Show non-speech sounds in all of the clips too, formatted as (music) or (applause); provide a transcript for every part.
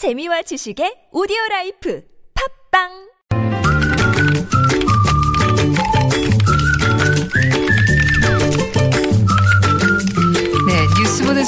재미와 지식의 오디오 라이프. 팟빵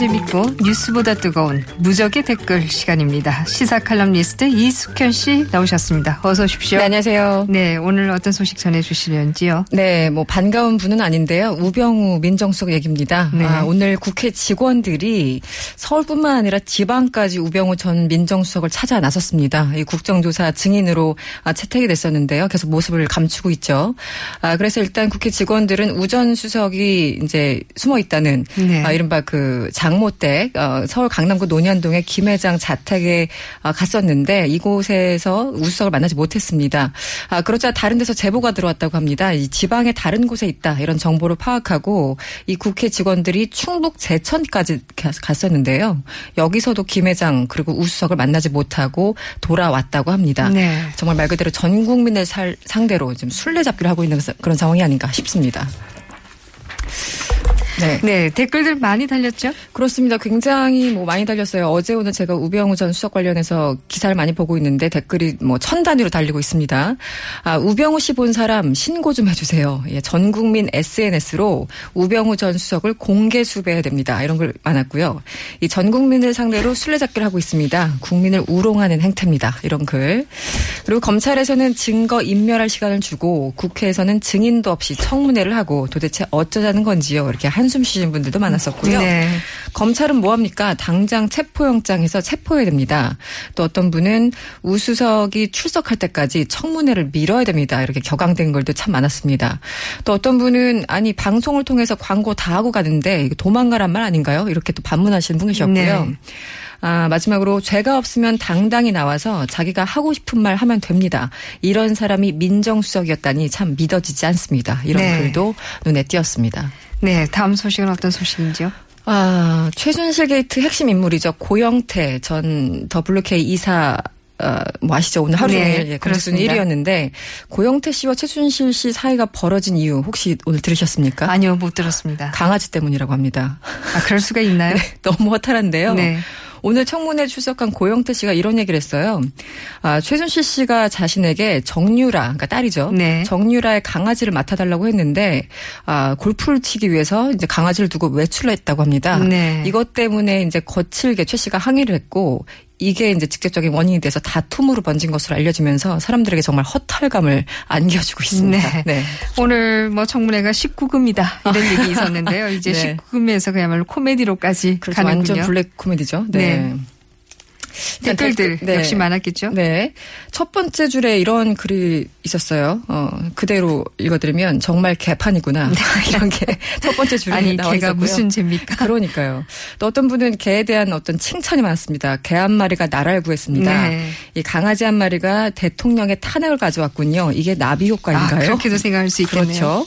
재밌고 뉴스보다 뜨거운 무적의 댓글 시간입니다. 시사 칼럼니스트 이숙현 씨 나오셨습니다. 어서 오십시오. 네, 안녕하세요. 네, 오늘 어떤 소식 전해주시려는지요? 네, 뭐 반가운 분은 아닌데요. 우병우 민정수석 얘기입니다. 네. 아, 오늘 국회 직원들이 서울뿐만 아니라 지방까지 우병우 전 민정수석을 찾아 나섰습니다. 이 국정조사 증인으로 아, 채택이 됐었는데요. 계속 모습을 감추고 있죠. 아, 그래서 일단 국회 직원들은 우전 수석이 이제 숨어 있다는 네. 아, 이른바 그 장 모댁 어, 서울 강남구 논현동의 김 회장 자택에 아, 갔었는데 이곳에서 우수석을 만나지 못했습니다. 아, 그러자 다른 데서 제보가 들어왔다고 합니다. 이 지방의 다른 곳에 있다 이런 정보를 파악하고 이 국회 직원들이 충북 제천까지 가- 갔었는데요. 여기서도 김 회장 그리고 우수석을 만나지 못하고 돌아왔다고 합니다. 네. 정말 말 그대로 전 국민을 살- 상대로 지금 술래잡기를 하고 있는 그런 상황이 아닌가 싶습니다. 네. 네, 댓글들 많이 달렸죠? 그렇습니다. 굉장히 뭐 많이 달렸어요. 어제 오늘 제가 우병우 전 수석 관련해서 기사를 많이 보고 있는데 댓글이 뭐 천 단위로 달리고 있습니다. 아, 우병우 씨 본 사람 신고 좀 해주세요. 예, 전 국민 SNS로 우병우 전 수석을 공개 수배해야 됩니다. 이런 걸 많았고요. 이 전 국민을 상대로 술래잡기를 하고 있습니다. 국민을 우롱하는 행태입니다. 이런 글. 그리고 검찰에서는 증거 인멸할 시간을 주고 국회에서는 증인도 없이 청문회를 하고 도대체 어쩌자는 건지요. 이렇게 한숨 쉬신 분들도 많았었고요. 네. 검찰은 뭐합니까? 당장 체포영장에서 체포해야 됩니다. 또 어떤 분은 우수석이 출석할 때까지 청문회를 미뤄야 됩니다. 이렇게 격앙된 글도 참 많았습니다. 또 어떤 분은 아니 방송을 통해서 광고 다 하고 가는데 도망가란 말 아닌가요? 이렇게 또 반문하시는 분 계셨고요. 네. 아, 마지막으로 죄가 없으면 당당히 나와서 자기가 하고 싶은 말 하면 됩니다. 이런 사람이 민정수석이었다니 참 믿어지지 않습니다. 이런 네. 글도 눈에 띄었습니다. 네, 다음 소식은 어떤 소식인지요? 아, 최순실 게이트 핵심 인물이죠. 고영태 전 WK 이사 어, 뭐 아시죠? 오늘 하루 네, 종일 예, 검색순 그렇습니다. 1위였는데 고영태 씨와 최순실 씨 사이가 벌어진 이유 혹시 오늘 들으셨습니까? 아니요, 못 들었습니다. 강아지 때문이라고 합니다. 아, 그럴 수가 있나요? (laughs) 너무 허탈한데요. 네. 오늘 청문회 출석한 고영태 씨가 이런 얘기를 했어요. 아, 최순실 씨가 자신에게 정유라, 그러니까 딸이죠. 네. 정유라의 강아지를 맡아달라고 했는데 아, 골프를 치기 위해서 이제 강아지를 두고 외출을 했다고 합니다. 네. 이것 때문에 이제 거칠게 최 씨가 항의를 했고 이게 이제 직접적인 원인이 돼서 다툼으로 번진 것으로 알려지면서 사람들에게 정말 허탈감을 안겨주고 있습니다. 네. 오늘 뭐 청문회가 19금이다 이런 얘기 (laughs) 있었는데요. 이제 네. 19금에서 그야말로 코미디로까지 그렇죠. 가는군요. 완전 블랙 코미디죠. 네. 네. 댓글들 댓글, 네. 역시 많았겠죠. 네. 첫 번째 줄에 이런 글이 있었어요. 어, 그대로 읽어드리면 정말 개판이구나. (laughs) 이런 게 첫 번째 줄에 아니 나와 걔가 있었고요. 무슨 죄입니까? 그러니까요. 또 어떤 분은 개에 대한 어떤 칭찬이 많았습니다. 개 한 마리가 나라를 구했습니다. 네. 이 강아지 한 마리가 대통령의 탄핵을 가져왔군요. 이게 나비 아, 효과인가요? 그렇게도 생각할 수 있겠네요. 그렇죠.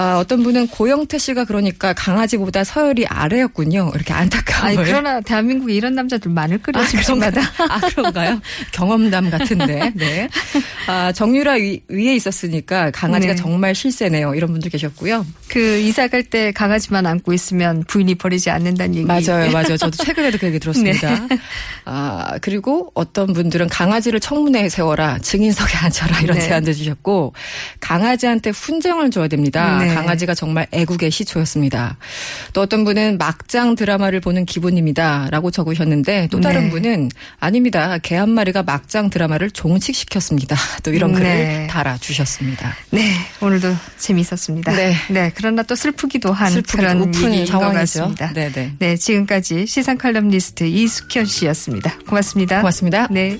아, 어떤 분은 고영태 씨가 그러니까 강아지보다 서열이 아래였군요. 이렇게 안타까움을. 아니 그러나 대한민국에 이런 남자들 많을 거예요. 집집마다. 아, 그런가요? 경험담 같은데. 네. 아, 정유라 위, 위에 있었으니까 강아지가 네. 정말 실세네요. 이런 분들 계셨고요. 그 이사 갈 때 강아지만 안고 있으면 부인이 버리지 않는다는 얘기. 맞아요, (laughs) 맞아요. 저도 최근에도 그 얘기 들었습니다. 네. 아, 그리고 어떤 분들은 강아지를 청문회에 세워라, 증인석에 앉혀라 이런 네. 제안도 주셨고, 강아지한테 훈정을 줘야 됩니다. 네. 강아지가 정말 애국의 시초였습니다. 또 어떤 분은 막장 드라마를 보는 기분입니다. 라고 적으셨는데, 또 다른 네. 분은 아닙니다. 개 한 마리가 막장 드라마를 종식시켰습니다. (laughs) 또 이런 글을 네. 달아 주셨습니다. 네, 오늘도 재미있었습니다. 네. 그러나 또 슬프기도 한 슬프기도 그런 것 상황이죠. 같습니다. 네네. 네, 지금까지 시상 칼럼니스트 이숙현 씨였습니다. 고맙습니다. 고맙습니다. 네.